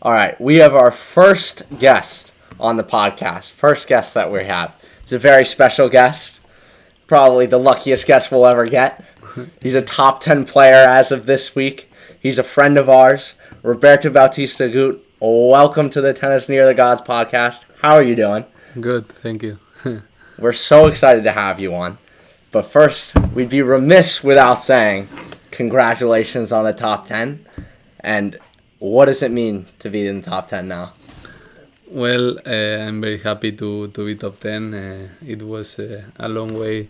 All right, we have our first guest on the podcast. First guest that we have. It's a very special guest. Probably the luckiest guest we'll ever get. He's a top 10 player as of this week. He's a friend of ours, Roberto Bautista Agut. Welcome to the Tennis Near the Gods podcast. How are you doing? Good, thank you. We're so excited to have you on. But first, we'd be remiss without saying congratulations on the top 10. And what does it mean to be in the top 10 now? Well, uh, I'm very happy to, to be top 10. Uh, it was uh, a long way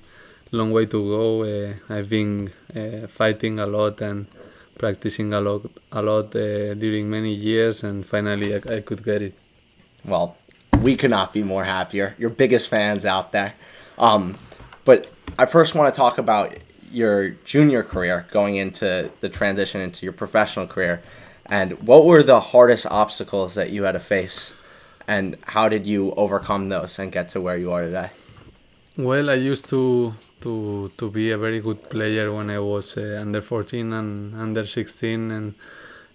long way to go. Uh, I've been uh, fighting a lot and practicing a lot a lot uh, during many years and finally I, I could get it. Well, we could not be more happier. Your biggest fans out there. Um, but I first want to talk about your junior career going into the transition into your professional career and what were the hardest obstacles that you had to face? And how did you overcome those and get to where you are today? Well i used to to to be a very good player when i was uh, under 14 and under 16 and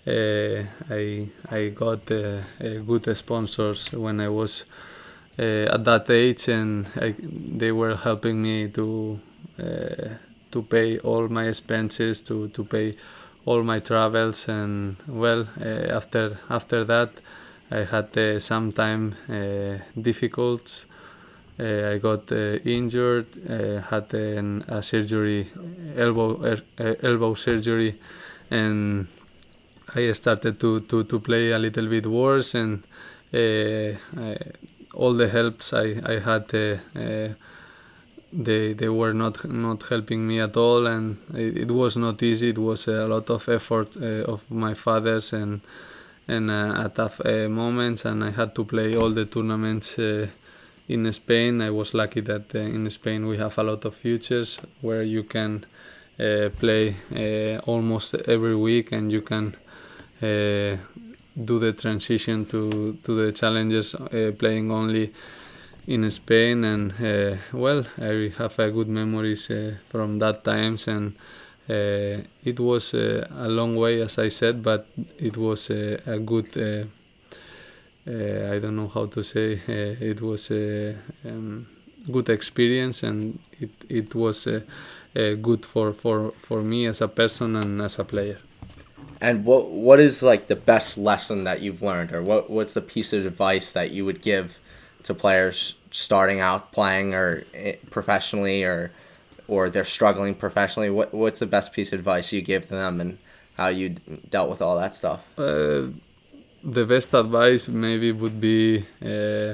uh, I I got uh, good sponsors when I was uh, at that age, and I, they were helping me to uh, to pay all my expenses, to, to pay all my travels, and well, uh, after after that, I had uh, some time uh, difficult. Uh, I got uh, injured, uh, had an, a surgery, elbow er, elbow surgery, and I started to, to, to play a little bit worse, and I, all the helps I I had they they were not not helping me at all and it, it was not easy. It was a lot of effort uh, of my father's and and uh, tough uh, moments and I had to play all the tournaments uh, in Spain. I was lucky that uh, in Spain we have a lot of futures where you can uh, play almost every week and you can do the transition to to the challenges playing only in Spain, and uh, well, I have uh, good memories uh, from that times, and uh, it was uh, a long way, as I said, but it was uh, a good. I don't know how to say. it was a um, good experience, and it it was good for, for, for me as a person and as a player. And what what is like the best lesson that you've learned, or what what's the piece of advice that you would give to players starting out playing or eh, professionally or or they're struggling professionally what what's the best piece of advice you give them and how you dealt with all that stuff? Uh, the best advice maybe would be uh,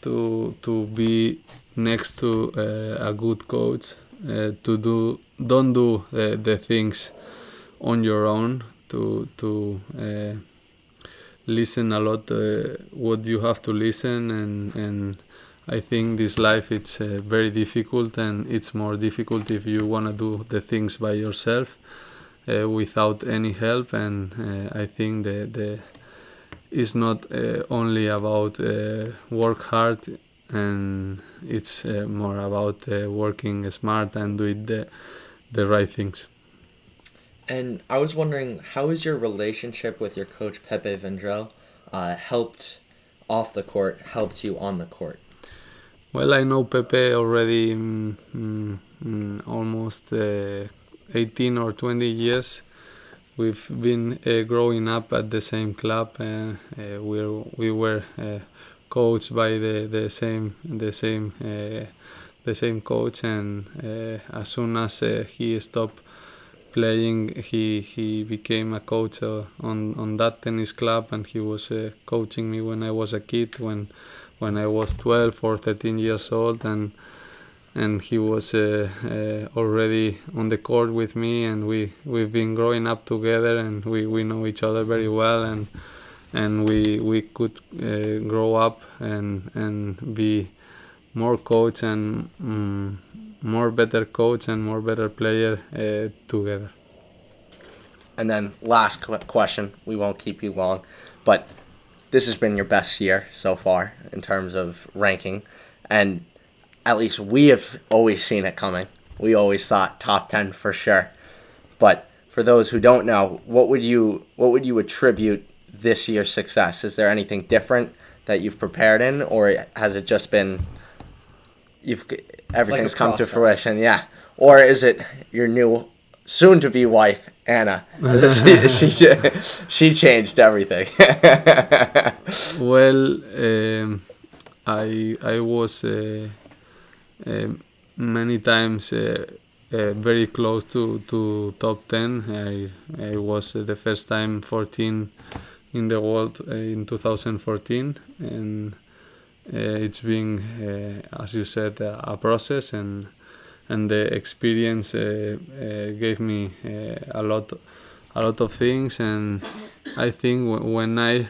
to to be next to uh, a good coach uh, to do don't do uh, the things on your own to to uh, listen a lot uh, what you have to listen and and I think this life it's uh, very difficult and it's more difficult if you want to do the things by yourself uh, without any help and uh, I think the the it's not uh, only about uh, work hard and it's more about working smart and doing the the right things. And I was wondering, how has your relationship with your coach Pepe Vendrell uh, helped off the court, helped you on the court? Well, I know Pepe already mm, mm, mm almost uh, 18 or 20 years. We've been uh, growing up at the same club. Uh, uh we we were uh, coached by the, the same the same the same coach, and as soon as he stopped playing, he he became a coach uh, on on that tennis club, and he was uh, coaching me when I was a kid, when when I was 12 or 13 years old, and and he was uh, uh already on the court with me, and we we've been growing up together, and we, we know each other very well, and and we we could uh, grow up and and be more coach and um, more better coach and more better player uh, together. And then last question, we won't keep you long, but this has been your best year so far in terms of ranking, and at least we have always seen it coming. We always thought top ten for sure, but for those who don't know, what would you what would you attribute this year's success? Is there anything different that you've prepared in, or has it just been you've everything's come to fruition? Yeah, or is it your new soon-to-be wife Anna? she, she she changed everything. Well, um, I I was uh, uh, many times uh, uh, very close to, to top ten. I I was uh, the first time 14 in the world uh, in 2014, and it's been, uh, as you said, uh, a process, and and the experience uh, uh, gave me uh, a lot a lot of things, and I think when I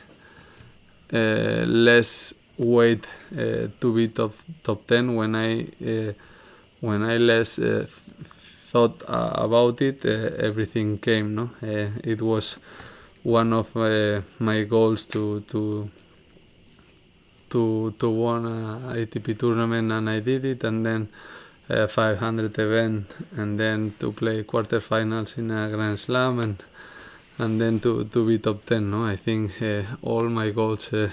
uh, less wait uh, to be top top 10 when I uh, when I less uh, thought uh, about it uh, everything came no? Uh, it was one of uh, my goals to to to to win a ATP tournament and I did it and then a 500 event and then to play quarterfinals in a Grand Slam and and then to, to be top 10 no? I think uh, all my goals uh,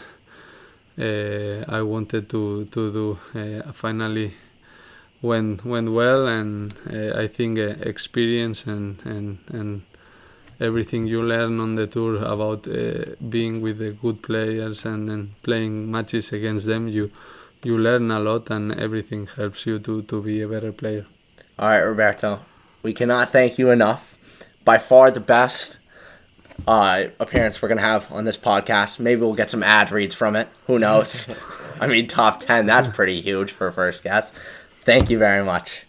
uh, I wanted to to do uh, finally went went well and uh, I think uh, experience and, and and everything you learn on the tour about uh, being with the good players and, and playing matches against them you you learn a lot and everything helps you to, to be a better player All right, Roberto. We cannot thank you enough. By far the best uh, appearance we're going to have on this podcast. Maybe we'll get some ad reads from it. Who knows? I mean, top 10, that's pretty huge for a first guest. Thank you very much.